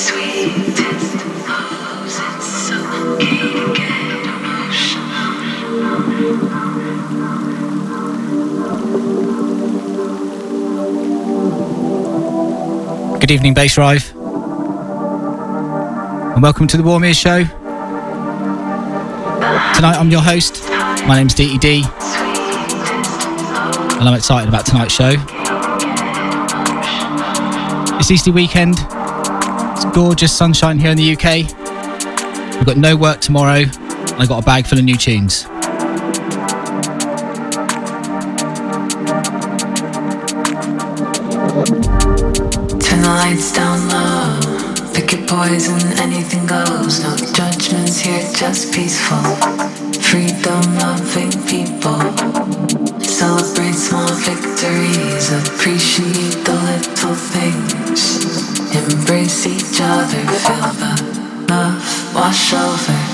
Good evening, Bassdrive. And welcome to the Warm Ears Show. Tonight I'm your host. My name's DED. And I'm excited about tonight's show. It's Easter weekend. Gorgeous sunshine here in the UK. We've got no work tomorrow. And I got a bag full of new tunes. Turn the lights down low. Pick your poison, anything goes. No judgments here, just peaceful. Freedom loving people. Celebrate small victories. Appreciate the little things. Embrace each other. Feel the love wash over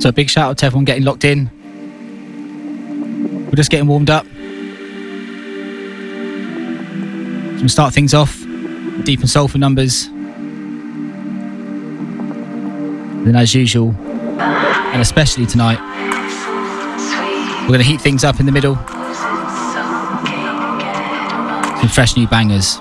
So a big shout out to everyone getting locked in. We're just getting warmed up. So we start things off. Deep and soulful numbers. Then as usual, and especially tonight, we're going to heat things up in the middle. Some fresh new bangers.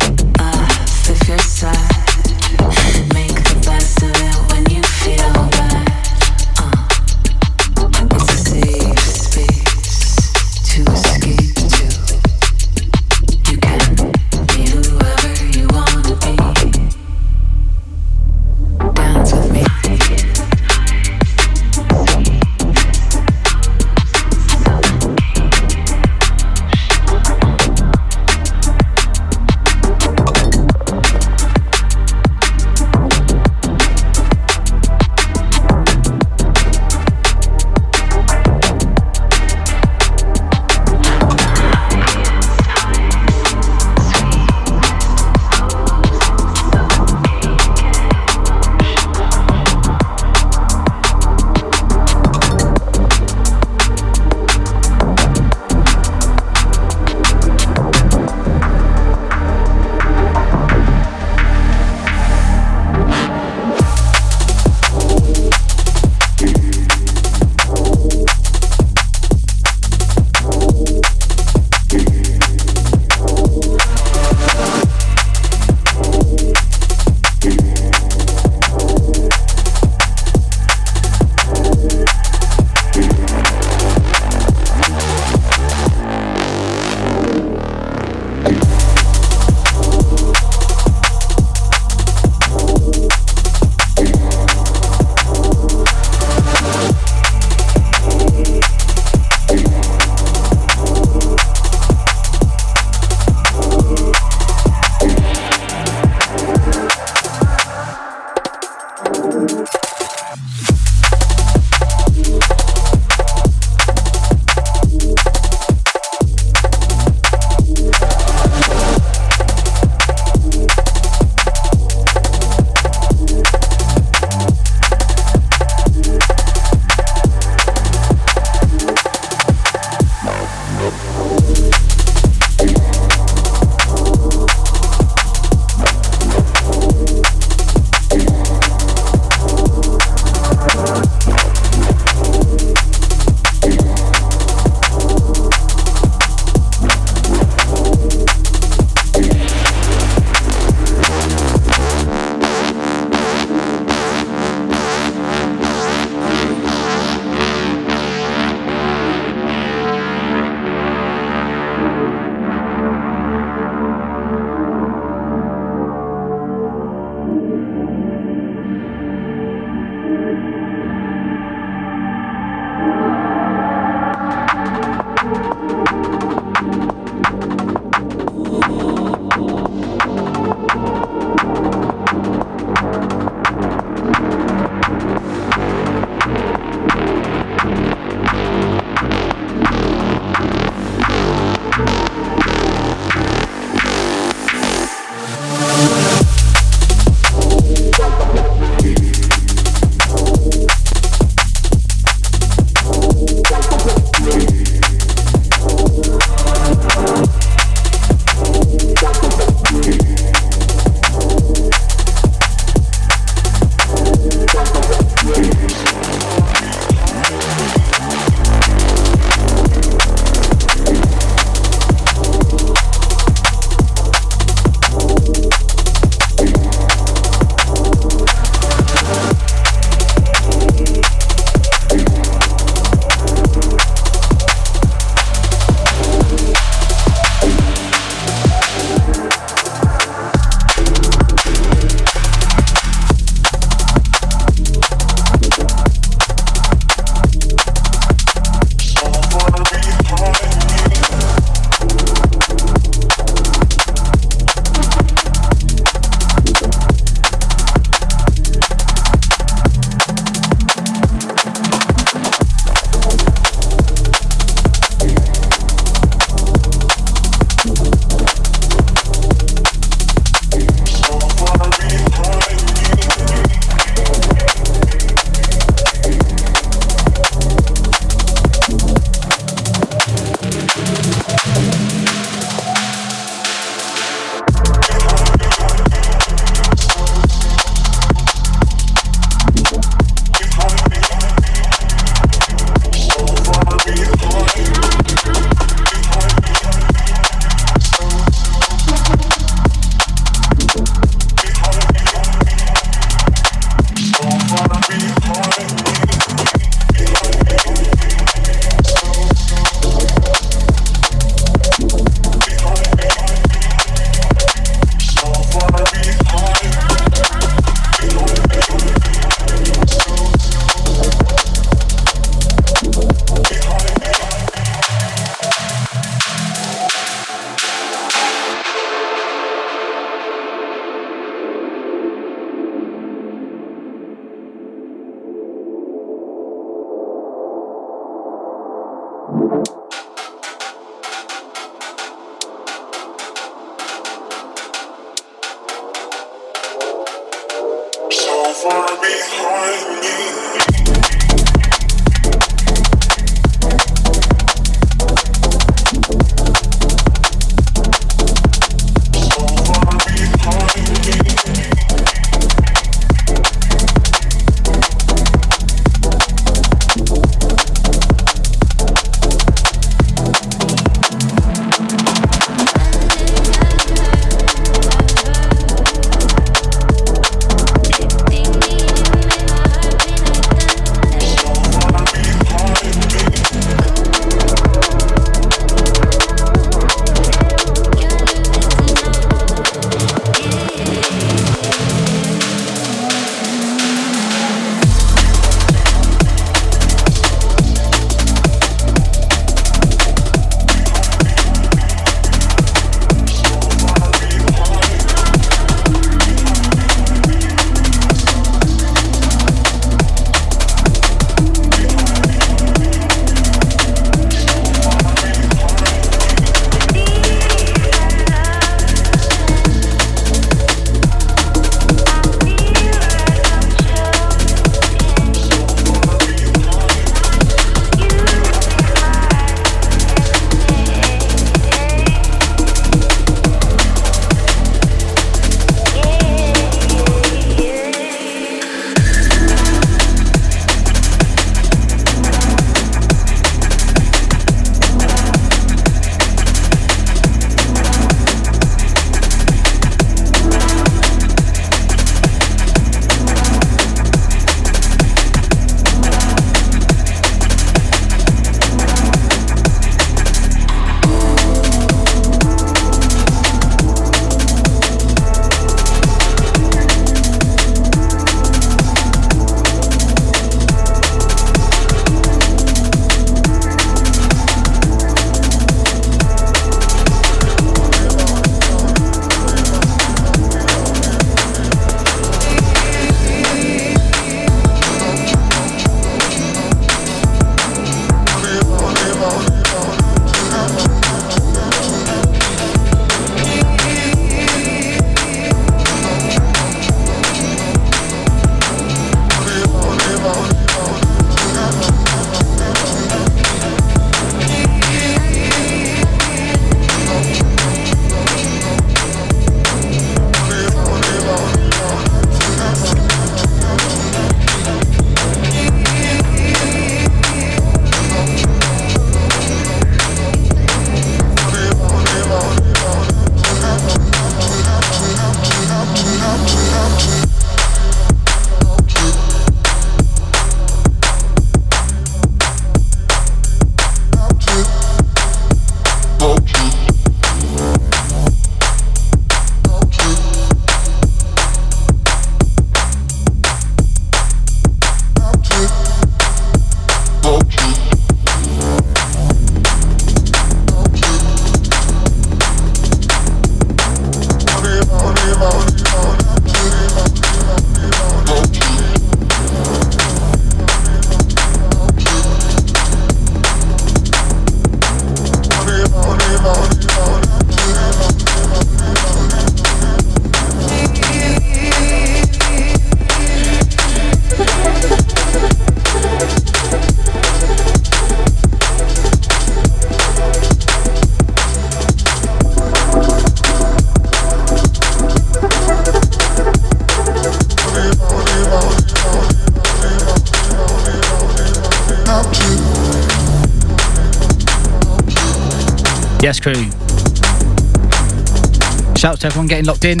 To everyone getting locked in.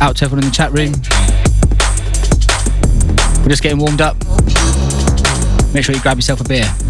Out to everyone in the chat room. We're just getting warmed up. Make sure you grab yourself a beer.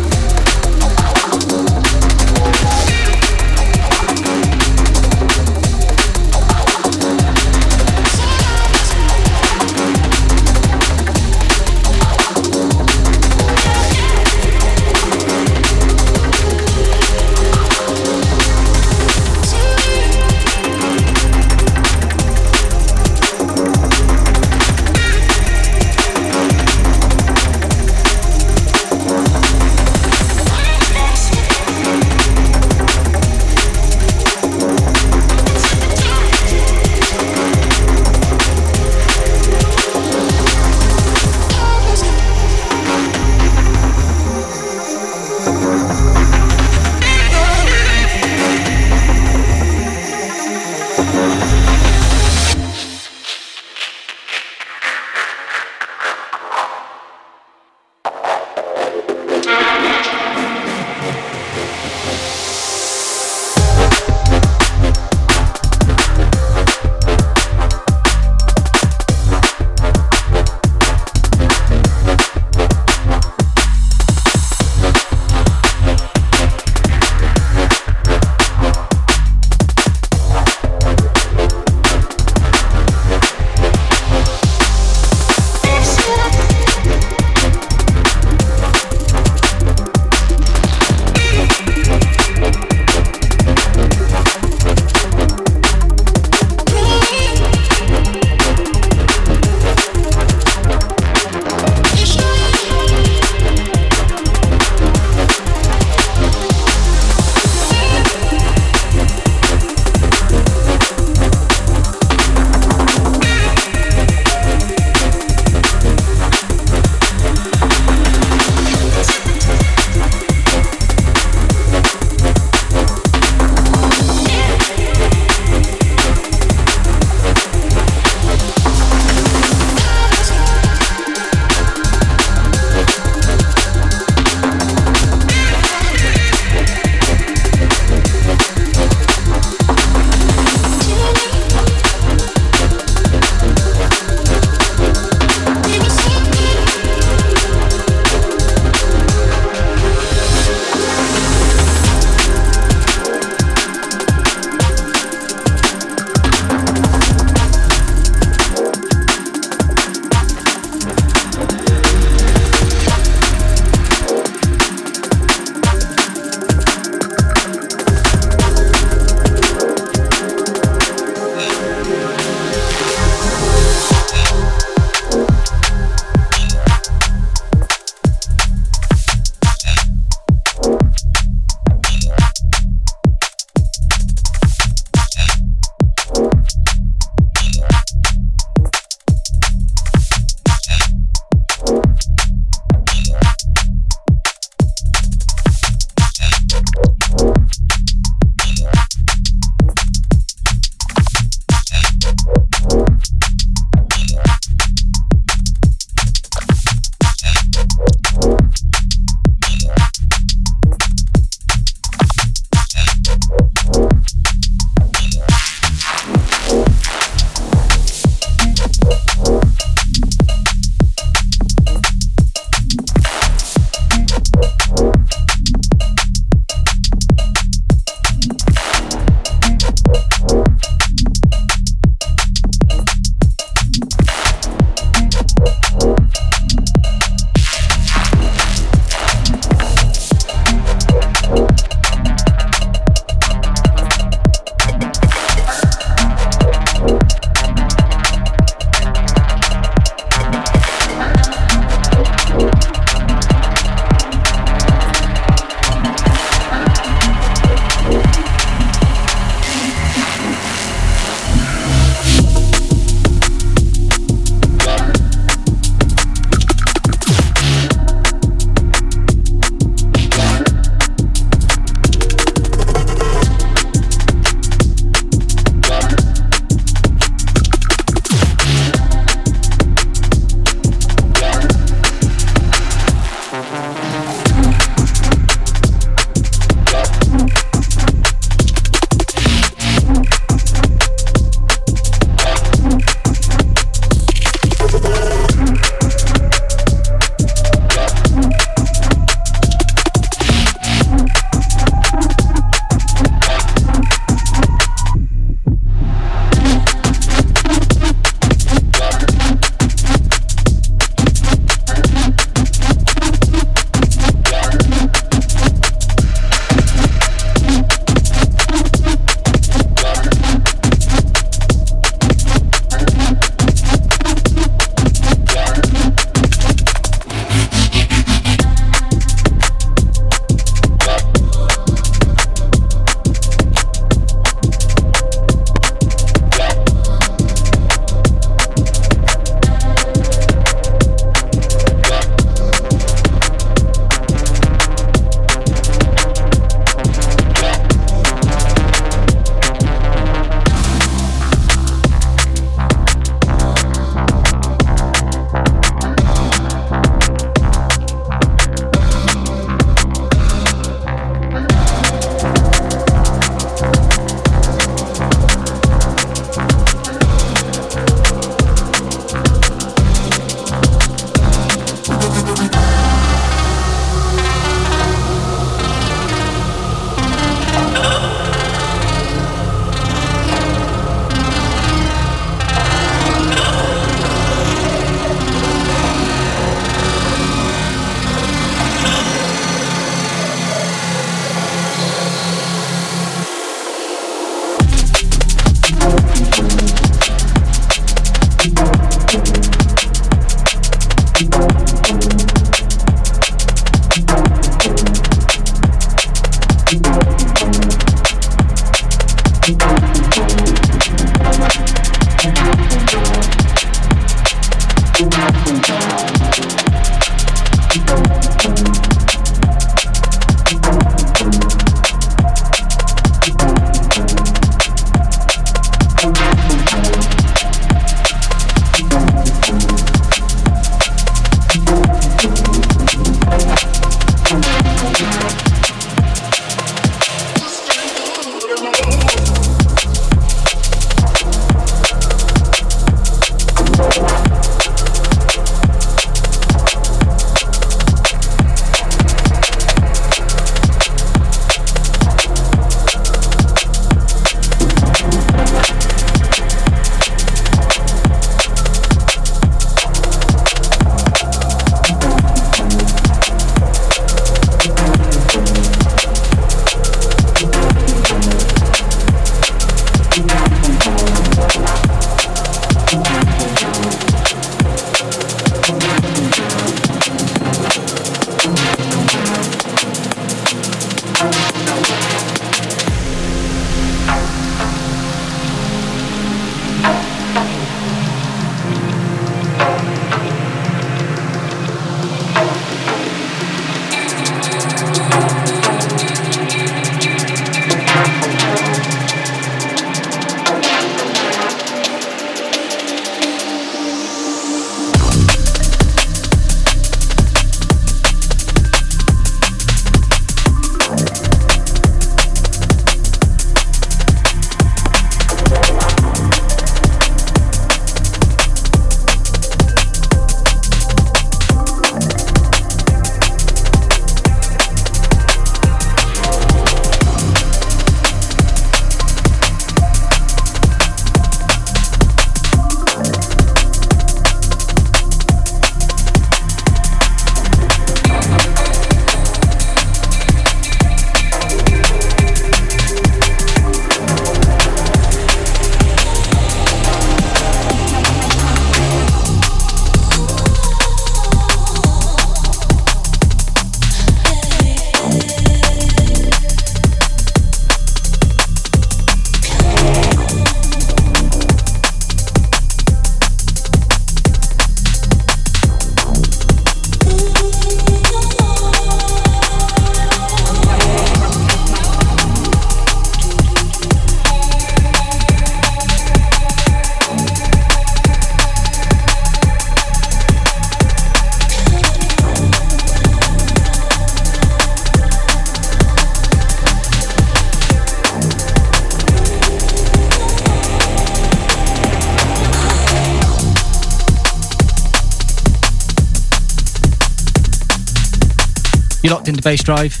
Locked into Bass Drive.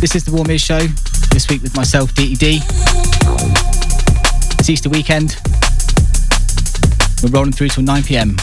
This is the Warm Ears Show. This week with myself, DED. It's Easter weekend. We're rolling through till 9 pm.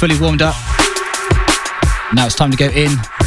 Fully warmed up. Now it's time to go in.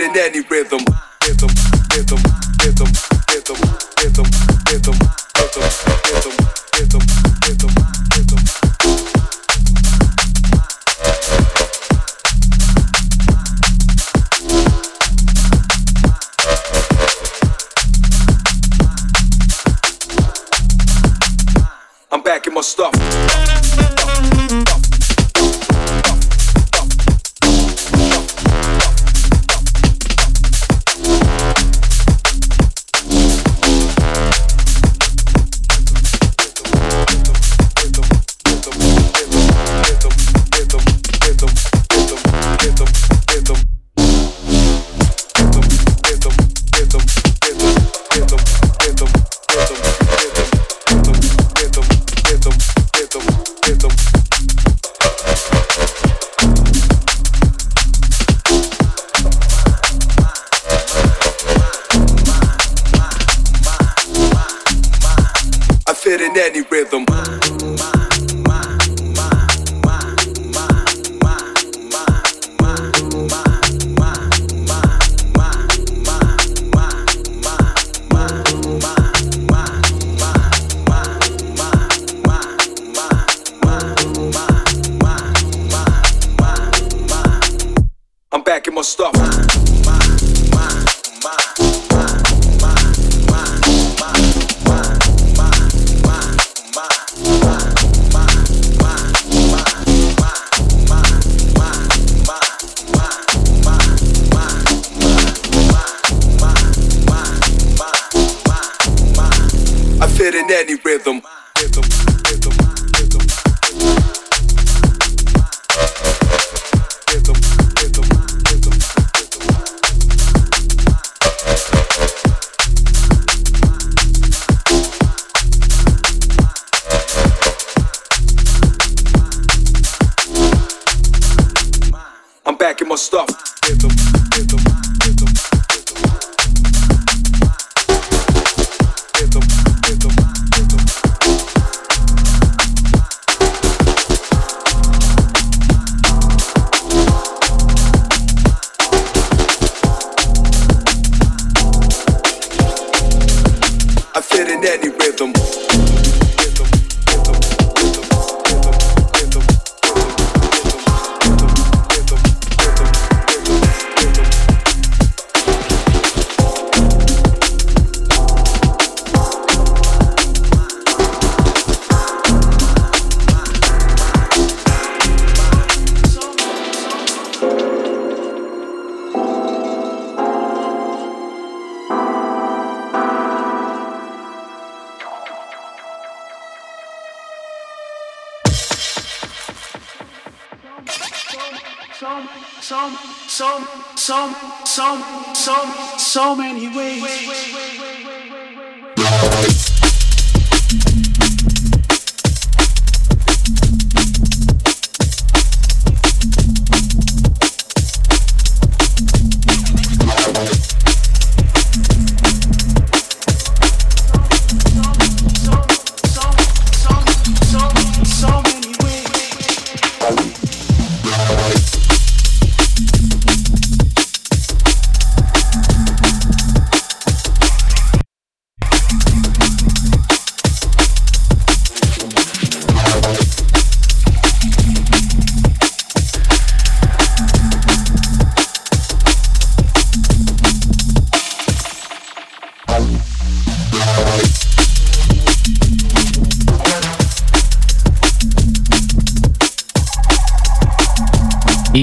In any. Rhythm, rhythm, rhythm, rhythm, rhythm, rhythm, rhythm.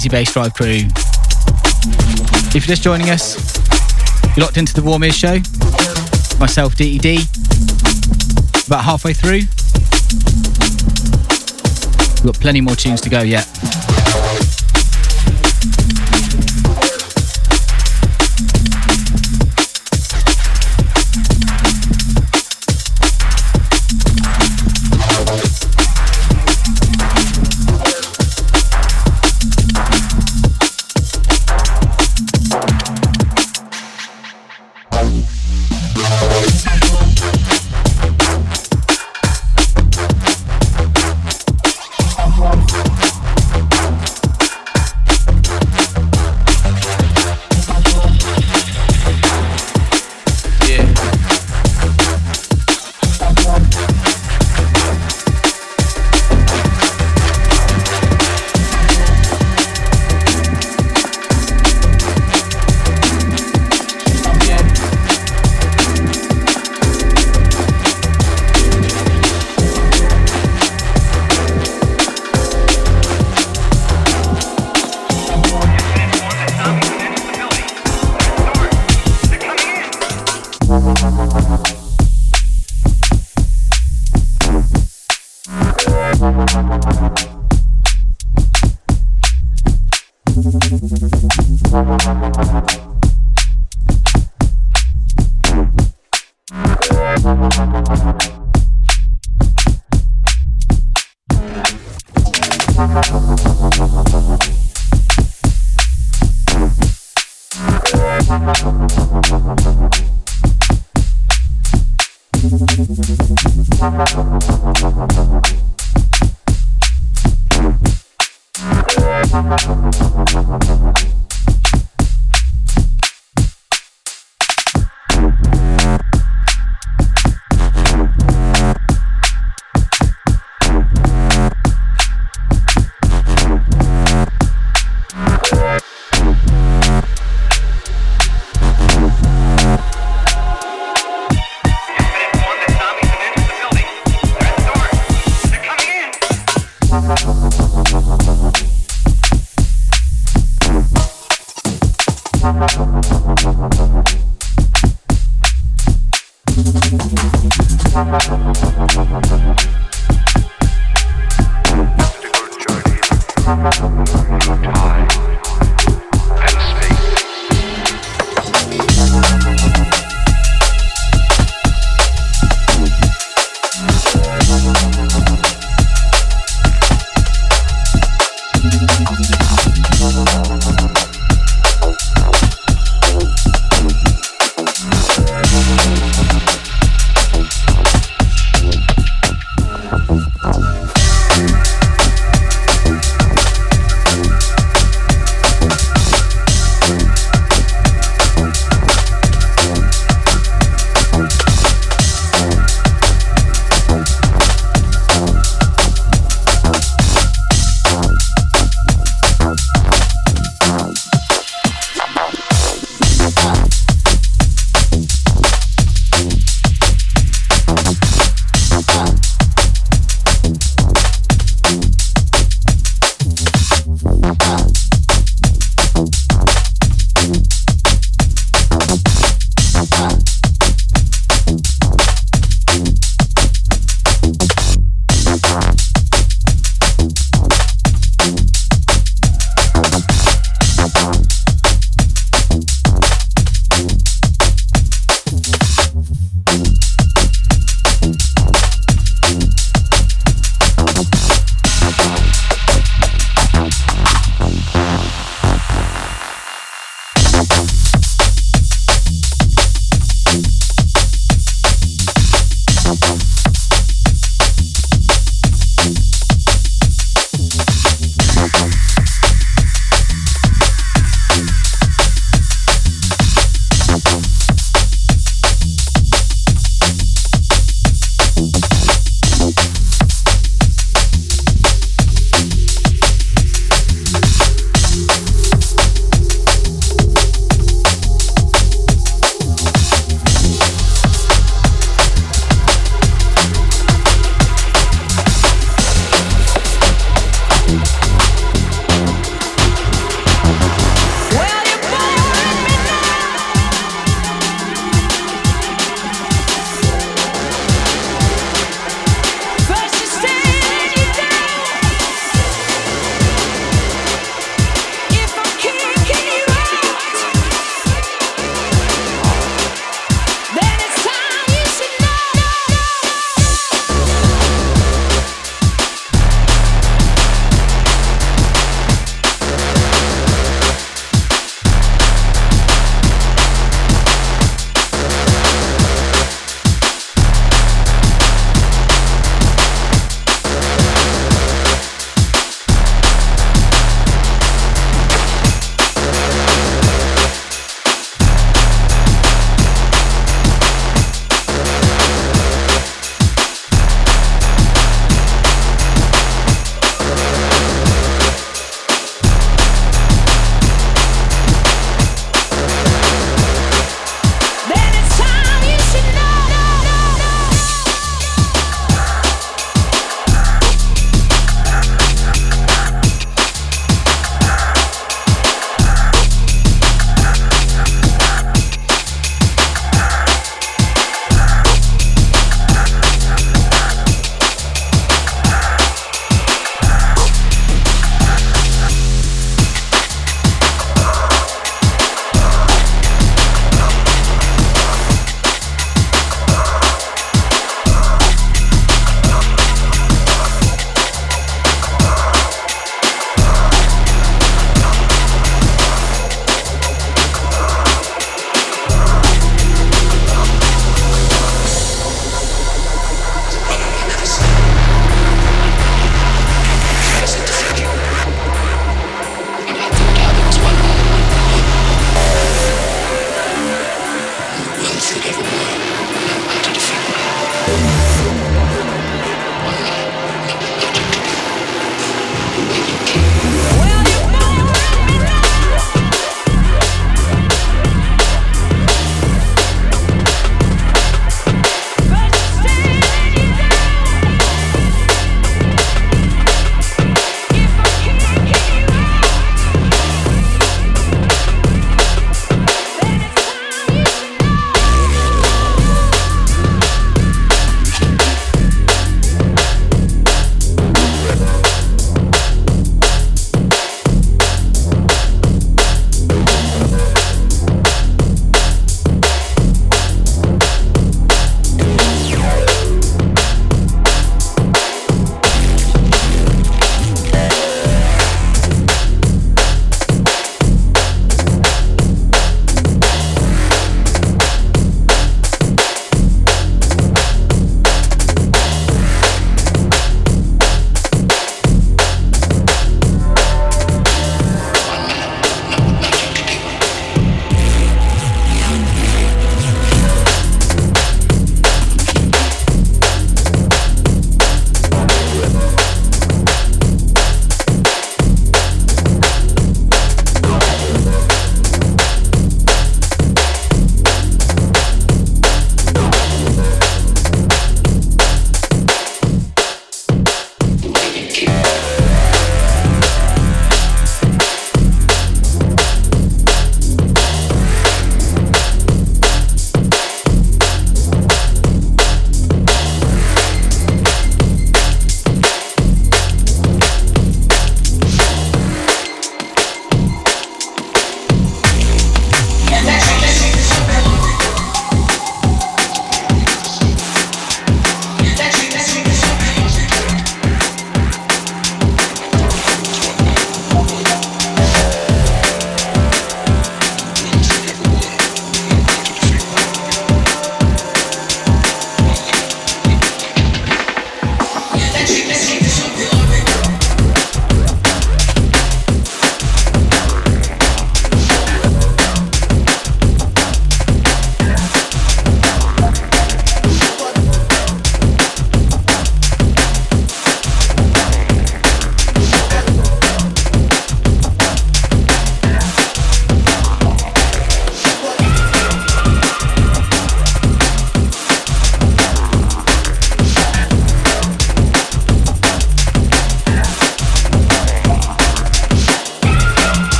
Easy Bass Drive crew. If you're just joining us, you're locked into the Warm Ears show. Myself, DED. About halfway through. We've got plenty more tunes to go yet.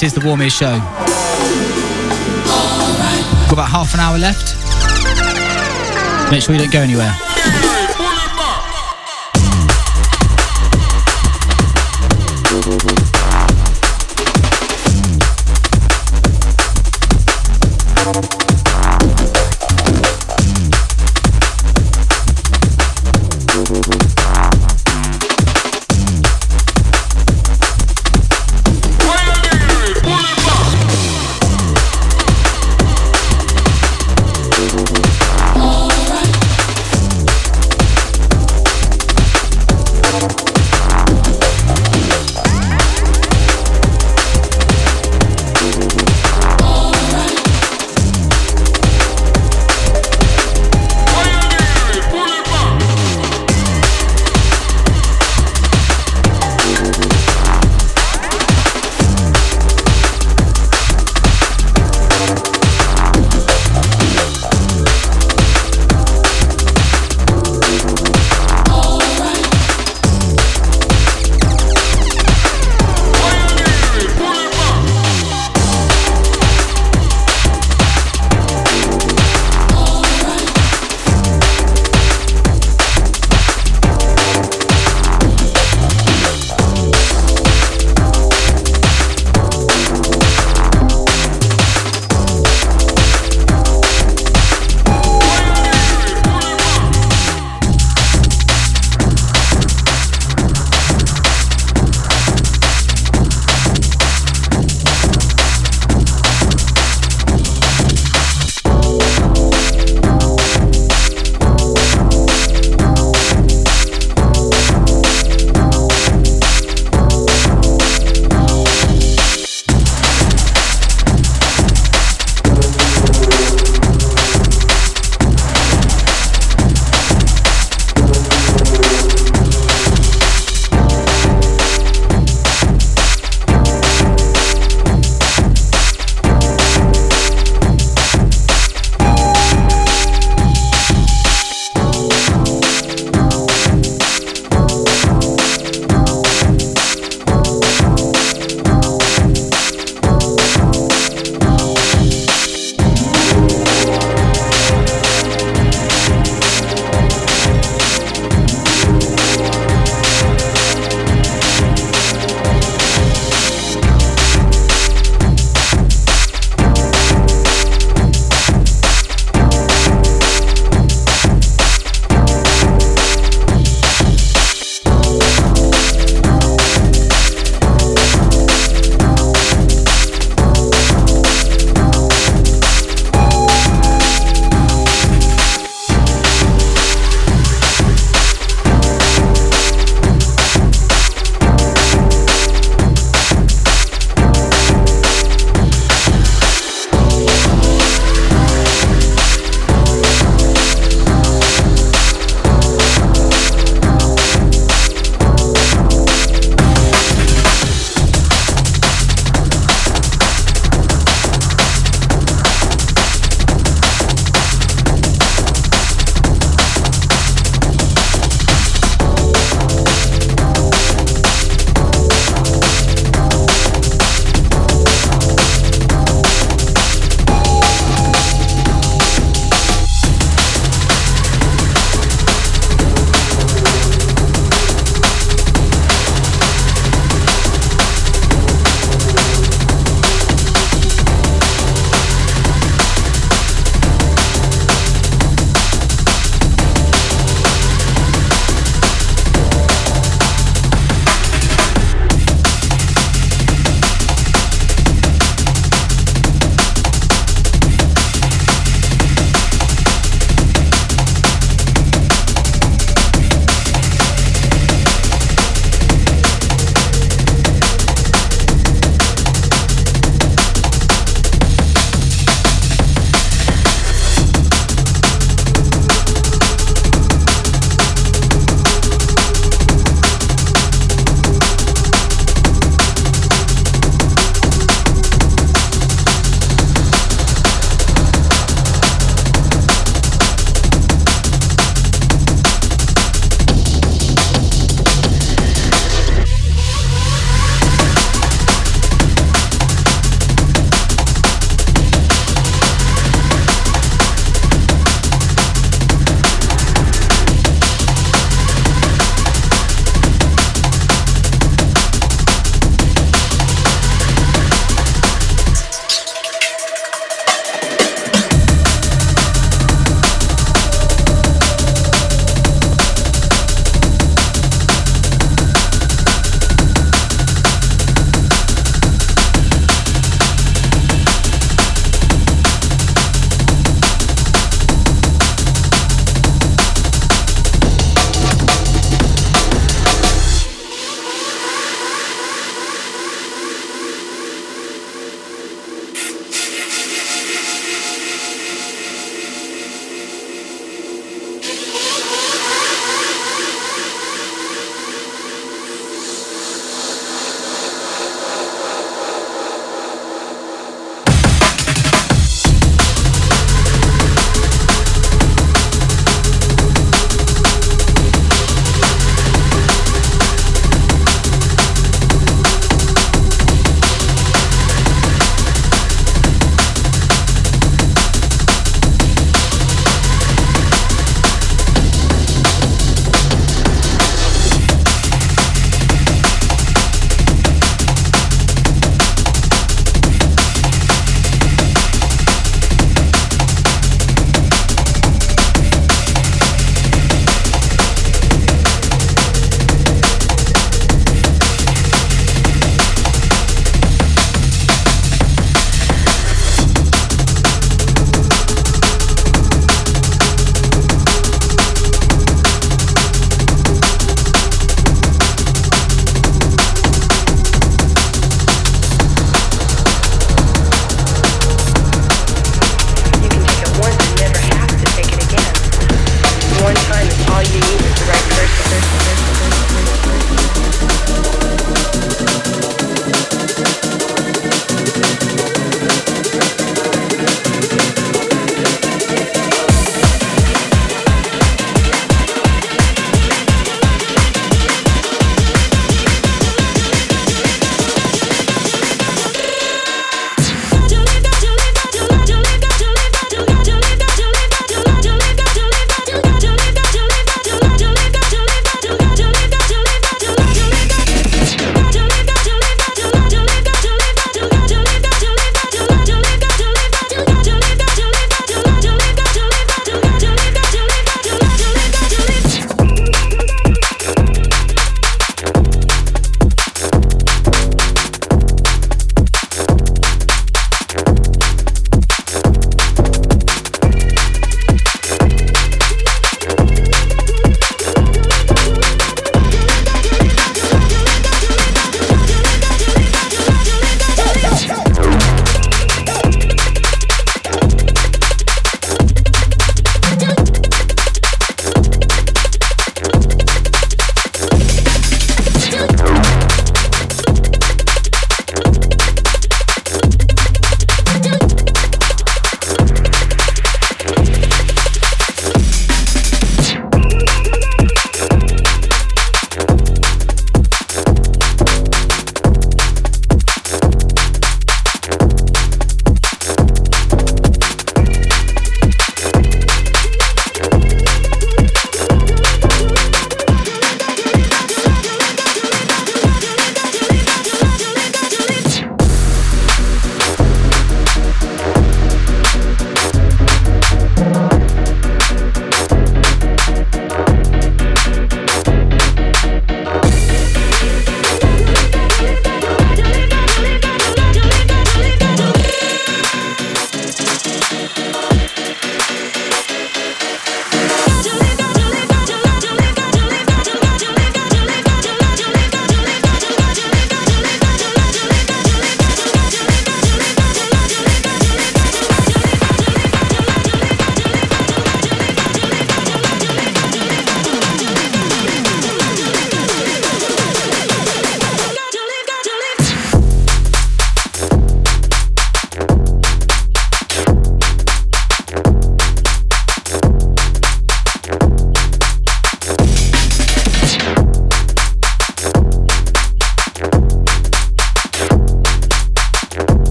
This is the Warm Ears Show. Got about half an hour left. Make sure you don't go anywhere.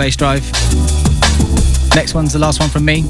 Drive. Next one's the last one from me.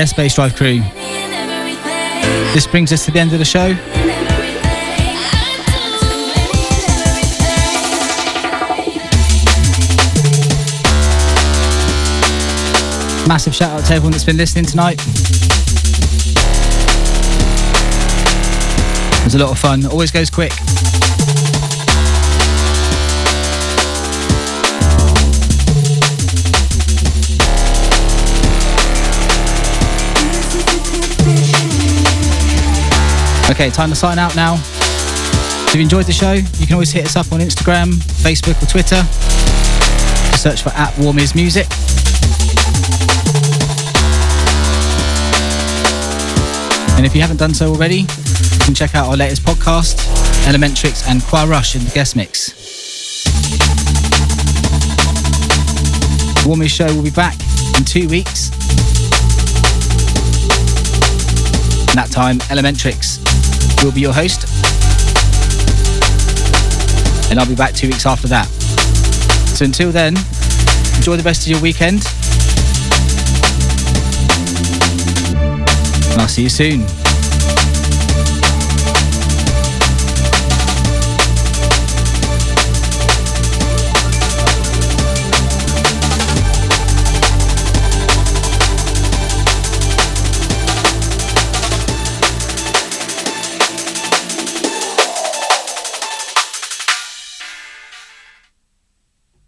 Yes, Bass Drive crew. This brings us to the end of the show. Massive shout out to everyone that's been listening tonight. It was a lot of fun. Always goes quick. Okay, time to sign out now. If you enjoyed the show, you can always hit us up on Instagram, Facebook, or Twitter. Just search for at Warm Ears Music. And if you haven't done so already, you can check out our latest podcast, Elementrix and Qua Rush in the guest mix. Warm Ears Show will be back in two weeks. And that time, Elementrix will be your host. And I'll be back two weeks after that. So until then, enjoy the rest of your weekend. And I'll see you soon.